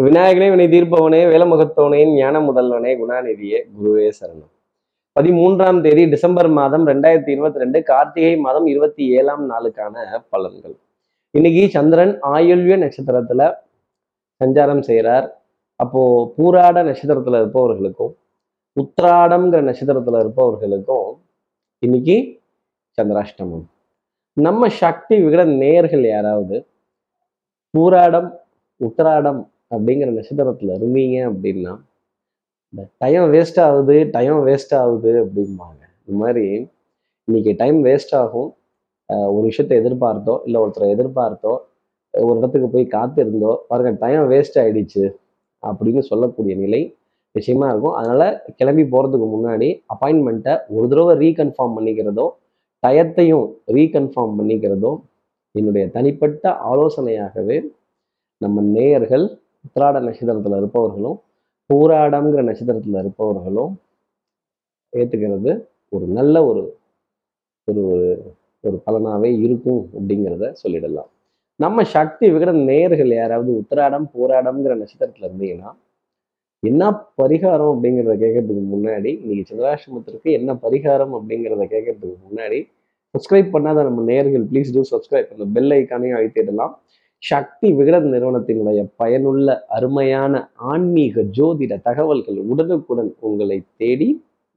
விநாயகனே வினை தீர்ப்பவனே வேலமுகத்தவனே ஞான முதல்வனே குணாநிதியே குருவே சரணம். பதிமூன்றாம் தேதி டிசம்பர் மாதம் ரெண்டாயிரத்தி இருபத்தி ரெண்டு கார்த்திகை மாதம் இருபத்தி ஏழாம் நாளுக்கான பலன்கள். இன்னைக்கு சந்திரன் ஆயுள்ய நட்சத்திரத்துல சஞ்சாரம் செய்கிறார் அப்போ பூராட நட்சத்திரத்துல இருப்பவர்களுக்கும் உத்ராடம்ங்கிற நட்சத்திரத்துல இருப்பவர்களுக்கும் இன்னைக்கு சந்திராஷ்டமம். நம்ம சக்தி விகட நேயர்கள் யாராவது? பூராடம் உத்ராடம் அப்படிங்கிற நட்சத்திரத்தில் இருந்தீங்க அப்படின்னா இந்த டைம் வேஸ்ட் ஆகுது டைம் வேஸ்ட் ஆகுது அப்படிம்பாங்க. இந்த மாதிரி இன்னைக்கு டைம் வேஸ்ட் ஆகும். ஒரு விஷயத்தை எதிர்பார்த்தோ இல்லை ஒருத்தரை எதிர்பார்த்தோ ஒரு இடத்துக்கு போய் காத்திருந்தோ பாருங்க டைம் வேஸ்ட் ஆயிடுச்சு அப்படின்னு சொல்லக்கூடிய நிலை விஷயமா இருக்கும். அதனால கிளம்பி போகிறதுக்கு முன்னாடி அப்பாயின்மெண்ட்டை ஒரு தடவை ரீகன்ஃபார்ம் பண்ணிக்கிறதோ டயத்தையும் ரீகன்ஃபார்ம் பண்ணிக்கிறதோ என்னுடைய தனிப்பட்ட ஆலோசனையாகவே நம்ம நேயர்கள் உத்திராட நட்சத்திரத்துல இருப்பவர்களும் பூராடம்ங்கிற நட்சத்திரத்துல இருப்பவர்களும் ஏத்துக்கிறது ஒரு நல்ல ஒரு ஒரு ஒரு- பலனாகவே பலனாவே இருக்கும் அப்படிங்கிறத சொல்லிடலாம். நம்ம சக்தி விகட நேயர்கள் யாராவது உத்திராடம் போராடம்ங்கிற நட்சத்திரத்துல இருந்தீங்கன்னா என்ன பரிகாரம் அப்படிங்கிறத கேட்கறதுக்கு முன்னாடி இன்னைக்கு சந்திராசிரமத்திற்கு என்ன பரிகாரம் அப்படிங்கிறத கேட்கறதுக்கு முன்னாடி சப்ஸ்கிரைப் பண்ணாத நம்ம நேர்கள் ப்ளீஸ் டூ சப்ஸ்கிரைப் அந்த பெல் ஐக்கானையும் அழுத்திடலாம். சக்தி விகடன் நிறுவனத்தினுடைய பயனுள்ள அருமையான ஆன்மீக ஜோதிட தகவல்கள் உடனுக்குடன் உங்களை தேடி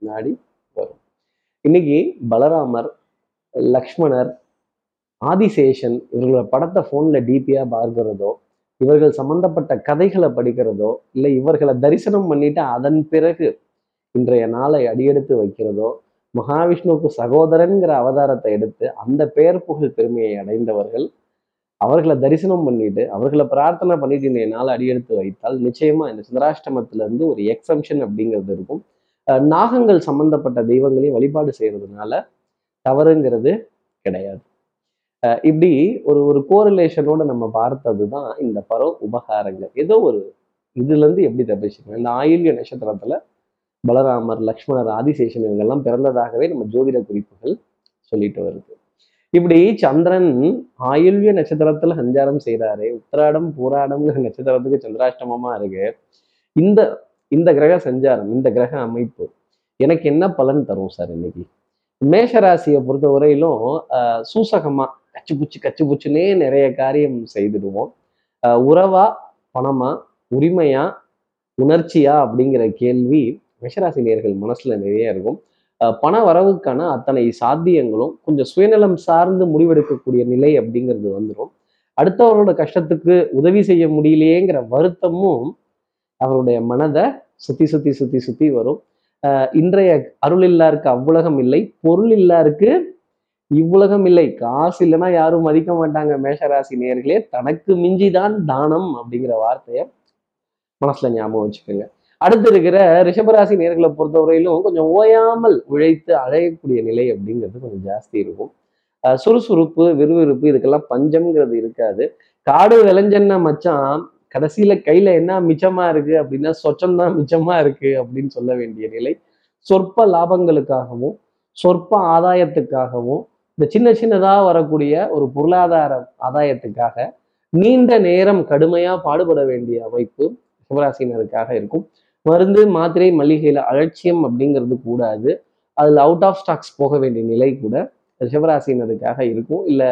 நாடி வரும். இன்னைக்கு பலராமர் லக்ஷ்மணர் ஆதிசேஷன் இவர்களோட படத்தை ஃபோனில் டிபியாக பார்க்கிறதோ இவர்கள் சம்பந்தப்பட்ட கதைகளை படிக்கிறதோ இல்லை இவர்களை தரிசனம் பண்ணிட்டு அதன் பிறகு இன்றைய நாளை அடியெடுத்து வைக்கிறதோ மகாவிஷ்ணுவுக்கு சகோதரன்கிற அவதாரத்தை எடுத்து அந்த பெயர் புகழ் பெருமையை அடைந்தவர்கள் அவர்களை தரிசனம் பண்ணிட்டு அவர்களை பிரார்த்தனை பண்ணிட்டு இன்றைய நாள் அடியெடுத்து வைத்தால் நிச்சயமா இந்த சந்திராஷ்டமத்துல இருந்து ஒரு எக்ஸம்ஷன் அப்படிங்கிறது இருக்கும். அஹ் நாகங்கள் சம்பந்தப்பட்ட தெய்வங்களையும் வழிபாடு செய்யறதுனால தவறுங்கிறது கிடையாது. இப்படி ஒரு ஒரு கோரிலேஷனோட நம்ம பார்த்தது தான் இந்த பரவ உபகாரங்கள். ஏதோ ஒரு இதுல இருந்து எப்படி தப்பிச்சுக்கணும் இந்த ஆயுள்ய நட்சத்திரத்துல பலராமர் லக்ஷ்மணர் ஆதிசேஷன் இவங்கெல்லாம் பிறந்ததாகவே நம்ம ஜோதிட குறிப்புகள் சொல்லிட்டு வருது. இப்படி சந்திரன் ஆயுள்விய நட்சத்திரத்துல சஞ்சாரம் செய்கிறாரு உத்திராடம் பூராடம்ங்கிற நட்சத்திரத்துக்கு சந்திராஷ்டமமா இருக்கு. இந்த இந்த கிரக சஞ்சாரம் இந்த கிரக அமைப்பு எனக்கு என்ன பலன் தரும் சார் இன்னைக்கு? மேஷராசியை பொறுத்த வரையிலும் ஆஹ், சூசகமா கச்சு பூச்சி கச்சு புச்சுனே நிறைய காரியம் செய்துடுவோம். ஆஹ், உறவா பணமா உரிமையா உணர்ச்சியா அப்படிங்கிற கேள்வி மேஷராசி நேர்கள் மனசுல நிறைய இருக்கும். பண வரவுக்கான அத்தனை சாத்தியங்களும் கொஞ்சம் சுயநலம் சார்ந்து முடிவெடுக்கக்கூடிய நிலை அப்படிங்கிறது வந்துடும் அடுத்தவரோட கஷ்டத்துக்கு உதவி செய்ய முடியலையேங்கிற வருத்தமும் அவருடைய மனதை சுத்தி சுத்தி சுத்தி சுத்தி வரும். இன்றைய அருள் இல்லாருக்கு அவ்வுலகம் இல்லை பொருள் இல்லாருக்கு இவ்வுலகம் இல்லை. காசு இல்லைன்னா யாரும் மதிக்க மாட்டாங்க மேஷராசி நேர்களே தனக்கு மிஞ்சிதான் தானம் அப்படிங்கிற வார்த்தையை மனசுல ஞாபகம் வச்சுக்கோங்க. அடுத்து இருக்கிற ரிஷபராசி நேர்களை பொறுத்தவரையிலும் கொஞ்சம் ஓயாமல் உழைத்து அழையக்கூடிய நிலை அப்படிங்கிறது கொஞ்சம் ஜாஸ்தி இருக்கும். சுறுசுறுப்பு விறுவிறுப்பு இதுக்கெல்லாம் பஞ்சம்ங்கிறது இருக்காது. காடு விளைஞ்சன்ன மச்சான் கடைசியில கையில என்ன மிச்சமா இருக்கு அப்படின்னா சொச்சம்தான் மிச்சமா இருக்கு அப்படின்னு சொல்ல வேண்டிய நிலை. சொற்ப லாபங்களுக்காகவும் சொற்ப ஆதாயத்துக்காகவும் இந்த சின்ன சின்னதா வரக்கூடிய ஒரு பொருளாதார ஆதாயத்துக்காக நீண்ட நேரம் கடுமையா பாடுபட வேண்டிய அமைப்பு சிவராசினருக்காக இருக்கும். மருந்து மாத்திரை மளிகையில் அலட்சியம் அப்படிங்கிறது கூடாது. அதுல அவுட் ஆஃப் ஸ்டாக்ஸ் போக வேண்டிய நிலை கூட ரிஷபராசினருக்காக இருக்கும். இல்ல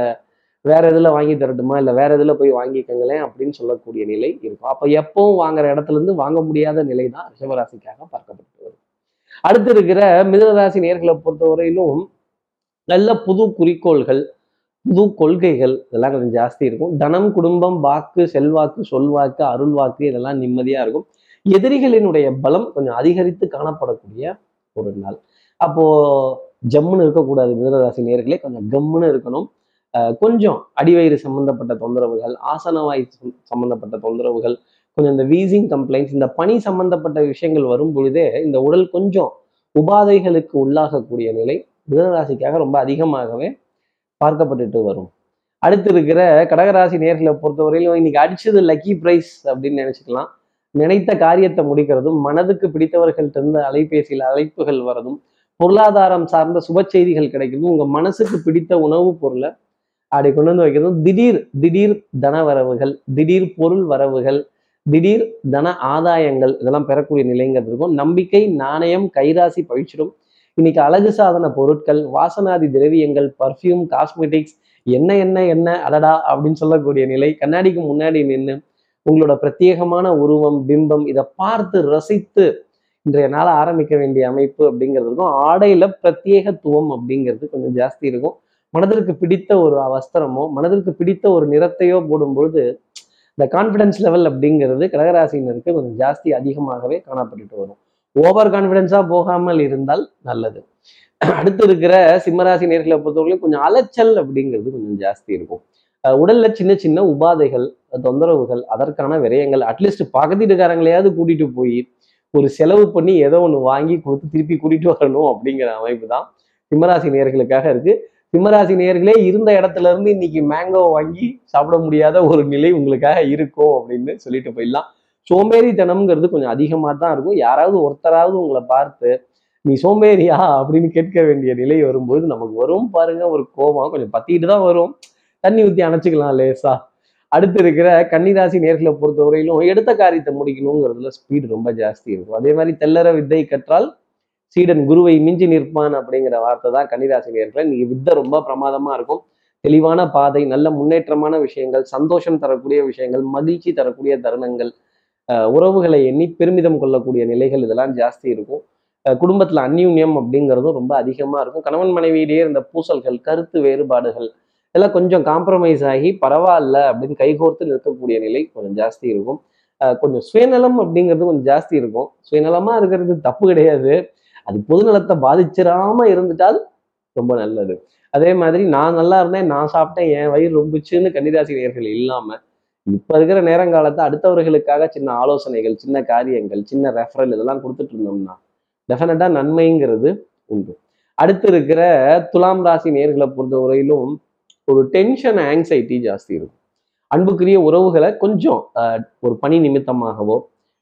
வேற எதுல வாங்கி தரட்டுமா? இல்ல வேற எதுல போய் வாங்கிக்கங்களேன் அப்படின்னு சொல்லக்கூடிய நிலை இருக்கும். அப்போ எப்பவும் வாங்குற இடத்துல இருந்து வாங்க முடியாத நிலை தான் ரிஷபராசிக்காக பார்க்கப்பட்டு வருது அடுத்து இருக்கிற மிதனராசி நேர்களை பொறுத்தவரையிலும் நல்ல புது குறிக்கோள்கள் புது கொள்கைகள் இதெல்லாம் கொஞ்சம் ஜாஸ்தி இருக்கும். தனம் குடும்பம் வாக்கு செல்வாக்கு சொல்வாக்கு அருள்வாக்கு இதெல்லாம் நிம்மதியா இருக்கும். எதிரிகளினுடைய பலம் கொஞ்சம் அதிகரித்து காணப்படக்கூடிய ஒரு நாள். அப்போ ஜம்முன்னு இருக்கக்கூடாது மிதனராசி நேர்களே கொஞ்சம் கம்முன்னு இருக்கணும். அஹ் கொஞ்சம் அடிவயிறு சம்பந்தப்பட்ட தொந்தரவுகள் ஆசனவாய் சம்பந்தப்பட்ட தொந்தரவுகள் கொஞ்சம் இந்த வீசிங் கம்ப்ளைண்ட்ஸ் இந்த பனி சம்பந்தப்பட்ட விஷயங்கள் வரும் பொழுதே இந்த உடல் கொஞ்சம் உபாதைகளுக்கு உள்ளாகக்கூடிய நிலை மிதனராசிக்காக ரொம்ப அதிகமாகவே பார்க்கப்பட்டுட்டு வரும். அடுத்து இருக்கிற கடகராசி நேர்களை பொறுத்தவரையிலும் இன்னைக்கு அடிச்சது லக்கி பிரைஸ் அப்படின்னு நினைச்சுக்கலாம். நினைத்த காரியத்தை முடிக்கிறதும் மனதுக்கு பிடித்தவர்கள்ட்ட இருந்து அலைபேசியில் அழைப்புகள் வரதும் பொருளாதாரம் சார்ந்த சுப செய்திகள் கிடைக்கிறதும் உங்க மனசுக்கு பிடித்த உணவுப் பொருளை அப்படி கொண்டு வந்து வைக்கிறதும் திடீர் திடீர் தன வரவுகள் திடீர் பொருள் வரவுகள் திடீர் தன ஆதாயங்கள் இதெல்லாம் பெறக்கூடிய நிலைங்கிறது இருக்கும். நம்பிக்கை நாணயம் கைராசி பழிச்சிடும். இன்னைக்கு அழகு சாதன பொருட்கள் வாசனாதி திரவியங்கள் பர்ஃப்யூம் காஸ்மெட்டிக்ஸ் என்ன என்ன என்ன அடடா அப்படின்னு சொல்லக்கூடிய நிலை கண்ணாடிக்கு முன்னாடி நின்று உங்களோட பிரத்யேகமான உருவம் பிம்பம் இதை பார்த்து ரசித்து இன்றைய நாள் ஆரம்பிக்க வேண்டிய அமைப்பு அப்படிங்கிறது இருக்கும். ஆடையில பிரத்யேகத்துவம் அப்படிங்கிறது கொஞ்சம் ஜாஸ்தி இருக்கும். மனதிற்கு பிடித்த ஒரு வஸ்திரமோ மனதிற்கு பிடித்த ஒரு நிறத்தையோ போடும்பொழுது இந்த கான்ஃபிடன்ஸ் லெவல் அப்படிங்கிறது கடகராசினருக்கு கொஞ்சம் ஜாஸ்தி அதிகமாகவே காணப்பட்டுட்டு வரும். ஓவர் கான்ஃபிடென்ஸா போகாமல் இருந்தால் நல்லது. அடுத்து இருக்கிற சிம்மராசி நேர்களை பொறுத்தவரைக்கும் கொஞ்சம் அலைச்சல் அப்படிங்கிறது கொஞ்சம் ஜாஸ்தி இருக்கும். உடல்ல சின்ன சின்ன உபாதைகள் தொந்தரவுகள் அதற்கான விரயங்கள் அட்லீஸ்ட் பக்கத்து வீட்டுக்காரங்களையாவது கூட்டிட்டு போய் ஒரு செலவு பண்ணி ஏதோ ஒன்று வாங்கி கொடுத்து திருப்பி கூட்டிட்டு வரணும் அப்படிங்கிற அமைப்பு தான் சிம்மராசி நேர்களுக்காக இருக்கு. சிம்மராசி நேர்களே இருந்த இடத்துல இருந்து இன்னைக்கு மேங்கோ வாங்கி சாப்பிட முடியாத ஒரு நிலை உங்களுக்காக இருக்கும் அப்படின்னு சொல்லிட்டு போயிடலாம். சோம்பேறித்தனம்ங்கிறது கொஞ்சம் அதிகமாக தான் இருக்கும். யாராவது ஒருத்தராவது உங்களை பார்த்து நீ சோம்பேறியா? அப்படின்னு கேட்க வேண்டிய நிலை வரும்போது நமக்கு வரும் பாருங்க. ஒரு கோபம் கொஞ்சம் பத்திட்டு தான் வரும். தண்ணி ஊற்றி அணைச்சிக்கலாம் லேசா. அடுத்து இருக்கிற கன்னிராசி நேர்களை பொறுத்தவரையிலும் எடுத்த காரியத்தை முடிக்கணுங்கிறதுல ஸ்பீடு ரொம்ப ஜாஸ்தி இருக்கும். அதே மாதிரி தெல்லற வித்தை கற்றால் சீடன் குருவை மிஞ்சி நிற்பான் அப்படிங்கிற வார்த்தை தான் கன்னிராசி நேர்களை. நீ வித்தை ரொம்ப பிரமாதமா இருக்கும். தெளிவான பாதை நல்ல முன்னேற்றமான விஷயங்கள் சந்தோஷம் தரக்கூடிய விஷயங்கள் மகிழ்ச்சி தரக்கூடிய தருணங்கள் உறவுகளை எண்ணி பெருமிதம் கொள்ளக்கூடிய நிலைகள் இதெல்லாம் ஜாஸ்தி இருக்கும். குடும்பத்தில் குடும்பத்துல அந்யூன்யம் அப்படிங்கிறதும் ரொம்ப அதிகமா இருக்கும். கணவன் மனைவியிலேயே இருந்த பூசல்கள் கருத்து வேறுபாடுகள் இதெல்லாம் கொஞ்சம் காம்ப்ரமைஸ் ஆகி பரவாயில்ல அப்படின்னு கைகோர்த்து நிற்கக்கூடிய நிலை கொஞ்சம் ஜாஸ்தி இருக்கும். கொஞ்சம் சுயநலம் அப்படிங்கிறது கொஞ்சம் ஜாஸ்தி இருக்கும். சுயநலமா இருக்கிறது தப்பு கிடையாது. அது பொதுநலத்தை பாதிச்சிடாம இருந்துட்டால் ரொம்ப நல்லது. அதே மாதிரி நான் நல்லா இருந்தேன் நான் சாப்பிட்டேன் என் வயிறு ரொம்பிச்சுன்னு கன்னிராசி நேர்கள் இல்லாம இப்ப இருக்கிற நேரங்காலத்தை அடுத்தவர்களுக்காக சின்ன ஆலோசனைகள் சின்ன காரியங்கள் சின்ன ரெஃபரல் இதெல்லாம் கொடுத்துட்டு இருந்தோம்னா டெஃபினட்டாக நன்மைங்கிறது உண்டு. அடுத்து இருக்கிற துலாம் ராசி நேர்களை பொறுத்தவரையிலும் ஒரு டென்ஷன் ஆங்ஸைட்டி ஜாஸ்தி இருக்கும். அன்புக்குரிய உறவுகளை கொஞ்சம் ஒரு பணி நிமித்தமாகவோ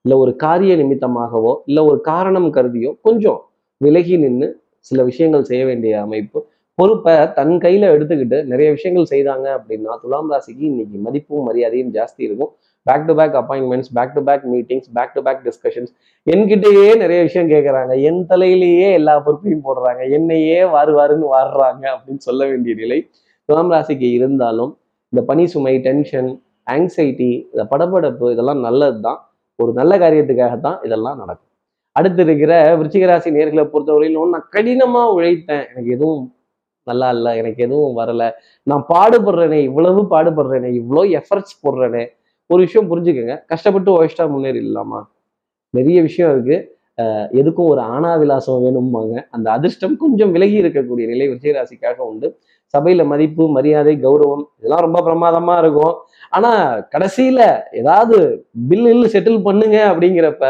இல்லை ஒரு காரிய நிமித்தமாகவோ இல்லை ஒரு காரணம் கருதியோ கொஞ்சம் விலகி நின்று சில விஷயங்கள் செய்ய வேண்டிய அமைப்பு. பொறுப்பை தன் கையில எடுத்துக்கிட்டு நிறைய விஷயங்கள் செய்தாங்க அப்படின்னா துலாம் ராசிக்கு இன்னைக்கு மதிப்பும் மரியாதையும் ஜாஸ்தி இருக்கும். Back to back appointments back to back meetings back to back discussions என்கிட்டயே நிறைய விஷயம் கேட்குறாங்க என் தலையிலேயே எல்லா பொறுப்பையும் போடுறாங்க. என்னையே வாரு வாருன்னு வாடுறாங்க அப்படின்னு சொல்ல வேண்டிய நிலை. துலாம் ராசிக்கு இருந்தாலும் இந்த பனி சுமை டென்ஷன் ஆங்ஸைட்டி இந்த படபடப்பு இதெல்லாம் நல்லது தான் ஒரு நல்ல காரியத்துக்காக தான் இதெல்லாம் நடக்கும். அடுத்து இருக்கிற விருச்சிகராசி நேர்களை பொறுத்தவரையிலும் நான் கடினமா உழைத்தேன். எனக்கு எதுவும் நல்லா இல்லை. எனக்கு எதுவும் வரல. நான் பாடுபடுறேனே. இவ்வளவு பாடுபடுறேனே. இவ்வளோ எஃபர்ட்ஸ் போடுறேனே. ஒரு விஷயம் புரிஞ்சுக்கங்க. கஷ்டப்பட்டு ஒயிஸ்டா முன்னேறிடலாமா? நிறைய விஷயம் இருக்கு. எதுக்கும் ஒரு ஆணா விலாசம் வேணும்பாங்க. அந்த அதிர்ஷ்டம் கொஞ்சம் விலகி இருக்கக்கூடிய நிலை விஜயராசிக்காக உண்டு. சபையில மதிப்பு மரியாதை கௌரவம் இதெல்லாம் ரொம்ப பிரமாதமா இருக்கும். ஆனா கடைசியில ஏதாவது பில் இல்லு செட்டில் பண்ணுங்க அப்படிங்கிறப்ப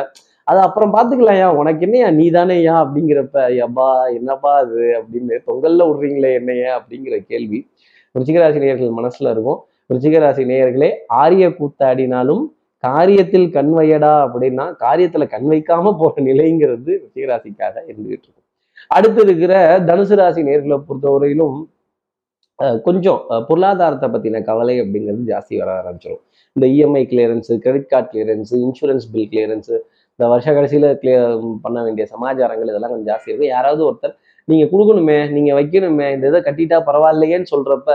அது அப்புறம் பாத்துக்கலாம்யா உனக்கு என்னையா நீ தானேயா அப்படிங்கிறப்ப எப்பா என்னப்பா அது அப்படின்னு தொங்கல்ல விடுறீங்களே என்னைய அப்படிங்கிற கேள்வி ரிச்சிகராசி நேயர்கள் மனசுல இருக்கும். ரிச்சிகராசி நேயர்களே ஆரிய கூத்தாடினாலும் காரியத்தில் கண் வையடா அப்படின்னா காரியத்துல கண் வைக்காம போற நிலைங்கிறது ரிச்சிகராசிக்காக இருந்துகிட்டு இருக்கும். அடுத்து இருக்கிற தனுசு ராசி நேர்களை பொறுத்தவரையிலும் கொஞ்சம் பொருளாதாரத்தை பத்தின கவலை அப்படிங்கிறது ஜாஸ்தி வர ஆரம்பிச்சிடும் இந்த EMI clearance credit card clearance insurance bill clearance இந்த வருஷ கடைசியில் கிளியர் பண்ண வேண்டிய சமாச்சாரங்கள் இதெல்லாம் கொஞ்சம் ஜாஸ்தி இருக்கும் யாராவது ஒருத்தர் நீங்க கொடுக்கணுமே நீங்க வைக்கணுமே இந்த இதை கட்டிட்டா பரவாயில்லையேன்னு சொல்றப்ப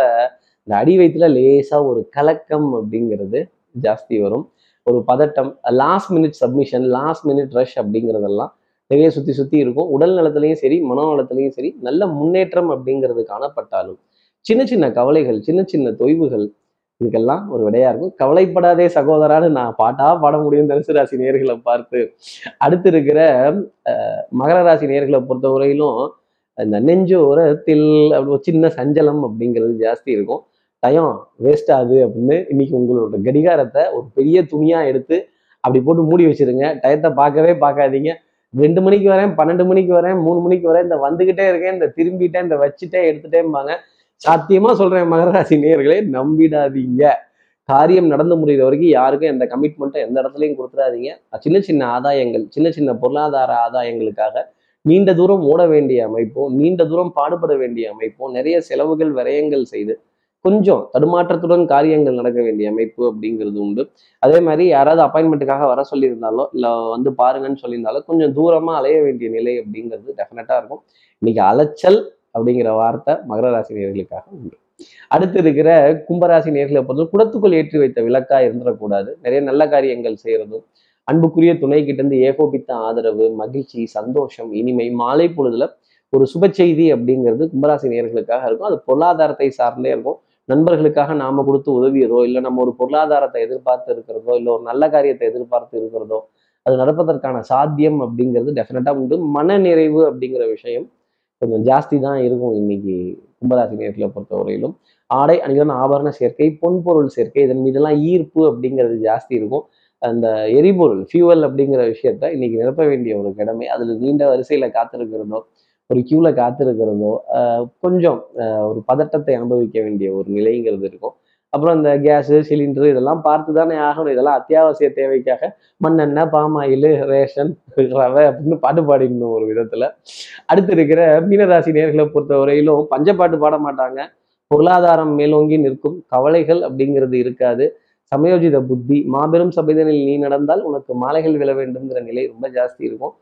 இந்த அடி வயிற்றுல லேசா ஒரு கலக்கம் அப்படிங்கிறது ஜாஸ்தி வரும். ஒரு பதட்டம் last minute submission last minute rush அப்படிங்கிறதெல்லாம் நிறைய சுத்தி சுத்தி இருக்கும். உடல் நலத்துலேயும் சரி மனோ நலத்திலையும் சரி நல்ல முன்னேற்றம் அப்படிங்கிறது காணப்பட்டாலும் சின்ன சின்ன கவலைகள் சின்ன சின்ன தொய்வுகள் இதுக்கெல்லாம் ஒரு விடையா இருக்கும். கவலைப்படாதே சகோதரான்னு நான் பாட்டா பாட முடியும் தனுசு ராசி நேர்களை பார்த்து. அடுத்து இருக்கிற அஹ், மகர ராசி நேர்களை பொறுத்தவரையிலும் இந்த நெஞ்சோரத்தில் அப்படி ஒரு சின்ன சஞ்சலம் அப்படிங்கிறது ஜாஸ்தி இருக்கும். டயம் வேஸ்ட் ஆகுது அப்படின்னு இன்னைக்கு உங்களோட கடிகாரத்தை ஒரு பெரிய துணியா எடுத்து அப்படி போட்டு மூடி வச்சிருங்க. டயத்தை பார்க்கவே பார்க்காதீங்க. ரெண்டு மணிக்கு வரேன் பன்னெண்டு மணிக்கு வரேன் மூணு மணிக்கு வரேன் இந்த வந்துகிட்டே இருக்கேன் இந்த திரும்பிட்டேன் இந்த வச்சுட்டேன் எடுத்துட்டேம்பாங்க. சாத்தியமா சொல்றேன் மகராசி நேர்களே நம்பிடாதீங்க. காரியம் நடந்து முடிகிற வரைக்கும் யாருக்கும் எந்த கமிட்மெண்ட்டும் எந்த இடத்துலையும் கொடுத்துடாதீங்க. சின்ன சின்ன ஆதாயங்கள் சின்ன சின்ன பொருளாதார ஆதாயங்களுக்காக நீண்ட தூரம் ஓட வேண்டிய அமைப்பும் நீண்ட தூரம் பாடுபட வேண்டிய அமைப்பும் நிறைய செலவுகள் விரயங்கள் செய்து கொஞ்சம் தடுமாற்றத்துடன் காரியங்கள் நடக்க வேண்டிய அமைப்பு அப்படிங்கிறது உண்டு. அதே மாதிரி யாராவது அப்பாயின்மெண்ட்டுக்காக வர சொல்லியிருந்தாலோ இல்லை வந்து பாருங்கன்னு சொல்லியிருந்தாலோ கொஞ்சம் தூரமாக அலைய வேண்டிய நிலை அப்படிங்கிறது டெஃபினட்டாக இருக்கும். இன்னைக்கு அலைச்சல் அப்படிங்கிற வார்த்தை மகர ராசி நேர்களுக்காக உண்டு. அடுத்து இருக்கிற கும்பராசி நேர்களை பொறுத்த குடத்துக்குள் ஏற்றி வைத்த விளக்கா இருந்துடக்கூடாது. நிறைய நல்ல காரியங்கள் செய்யறதும் அன்புக்குரிய துணை கிட்ட இருந்து ஏகோபித்த ஆதரவு மகிழ்ச்சி சந்தோஷம் இனிமை மாலை பொழுதுல ஒரு சுப செய்தி அப்படிங்கிறது கும்பராசி நேர்களுக்காக இருக்கும். அது பொருளாதாரத்தை சார்ந்தே இருக்கும். நண்பர்களுக்காக நாம கொடுத்து உதவியதோ இல்லை நம்ம ஒரு பொருளாதாரத்தை எதிர்பார்த்து இருக்கிறதோ இல்லை ஒரு நல்ல காரியத்தை எதிர்பார்த்து இருக்கிறதோ அது நடப்பதற்கான சாத்தியம் அப்படிங்கிறது டெஃபினட்டா உண்டு. மன நிறைவு அப்படிங்கிற விஷயம் கொஞ்சம் ஜாஸ்தி தான் இருக்கும் இன்னைக்கு கும்பராசி நேர்களை பொறுத்தவரையிலும். ஆடை அணிகலன் ஆபரண சேர்க்கை பொன்பொருள் சேர்க்கை இதன் மீதெல்லாம் ஈர்ப்பு அப்படிங்கிறது ஜாஸ்தி இருக்கும். அந்த எரிபொருள் ஃபியூவல் அப்படிங்கிற விஷயத்த இன்னைக்கு நிரப்ப வேண்டிய ஒரு கடமை. அதில் நீண்ட வரிசையில் காத்திருக்கிறதோ ஒரு க்யூவில் காத்திருக்கிறதோ கொஞ்சம் ஒரு பதட்டத்தை அனுபவிக்க வேண்டிய ஒரு நிலைங்கிறது இருக்கும். அப்புறம் இந்த கேஸு சிலிண்டரு இதெல்லாம் பார்த்து தானே ஆகணும். இதெல்லாம் அத்தியாவசிய தேவைக்காக மண்ணெண்ணெய் பாமாயில் ரேஷன் ரவை அப்படின்னு பாட்டு பாடிடணும் ஒரு விதத்தில். அடுத்து இருக்கிற மீனராசி நேர்களை பொறுத்த வரையிலும் பஞ்சப்பாட்டு பாட மாட்டாங்க. பொருளாதாரம் மேலோங்கி நிற்கும். கவலைகள் அப்படிங்கிறது இருக்காது. சமயோஜித புத்தி மாபெரும் சபைதனில் நீ நடந்தால் உனக்கு மாலைகள் விழ வேண்டும்ங்கிற நிலை ரொம்ப ஜாஸ்தி இருக்கும்.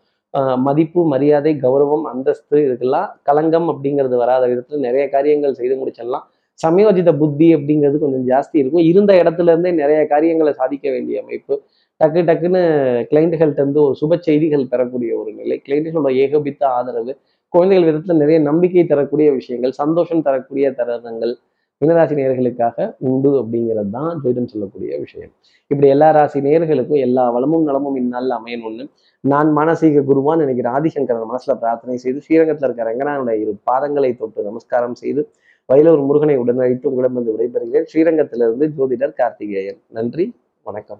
மதிப்பு மரியாதை கௌரவம் அந்தஸ்து இதுக்கெல்லாம் களங்கம் அப்படிங்கிறது வராத விதத்தில் நிறைய காரியங்கள் செய்து முடிச்சிடலாம். சமயோஜித புத்தி அப்படிங்கிறது கொஞ்சம் ஜாஸ்தி இருக்கும். இருந்த இடத்துல இருந்தே நிறைய காரியங்களை சாதிக்க வேண்டிய அமைப்பு. டக்கு டக்குன்னு கிளைண்ட்டுகள்ட்ட இருந்து ஒரு சுப செய்திகள் பெறக்கூடிய ஒரு நிலை. கிளைண்ட்டுகளோட ஏகோபித்த ஆதரவு குழந்தைகள் விதத்துல நிறைய நம்பிக்கை தரக்கூடிய விஷயங்கள் சந்தோஷம் தரக்கூடிய தருணங்கள் மீனராசி நேர்களுக்காக உண்டு அப்படிங்கிறது தான் ஜோதிடம் சொல்லக்கூடிய விஷயம். இப்படி எல்லா ராசி நேர்களுக்கும் எல்லா வளமும் நலமும் இந்நாளில் அமையணும்னு நான் மானசீக குருவான் நினைக்கிற ஆதிசங்கரன் மனசுல பிரார்த்தனை செய்து ஸ்ரீரங்கத்தில் இருக்கிற ரங்கனானுடைய இரு பாதங்களை தொட்டு நமஸ்காரம் செய்து வயலூர் முருகனை உடனழைத்து உங்களிடம் வந்து விடைபெறுகிறேன். ஸ்ரீரங்கத்திலிருந்து ஜோதிடர் கார்த்திகேயன். நன்றி வணக்கம்.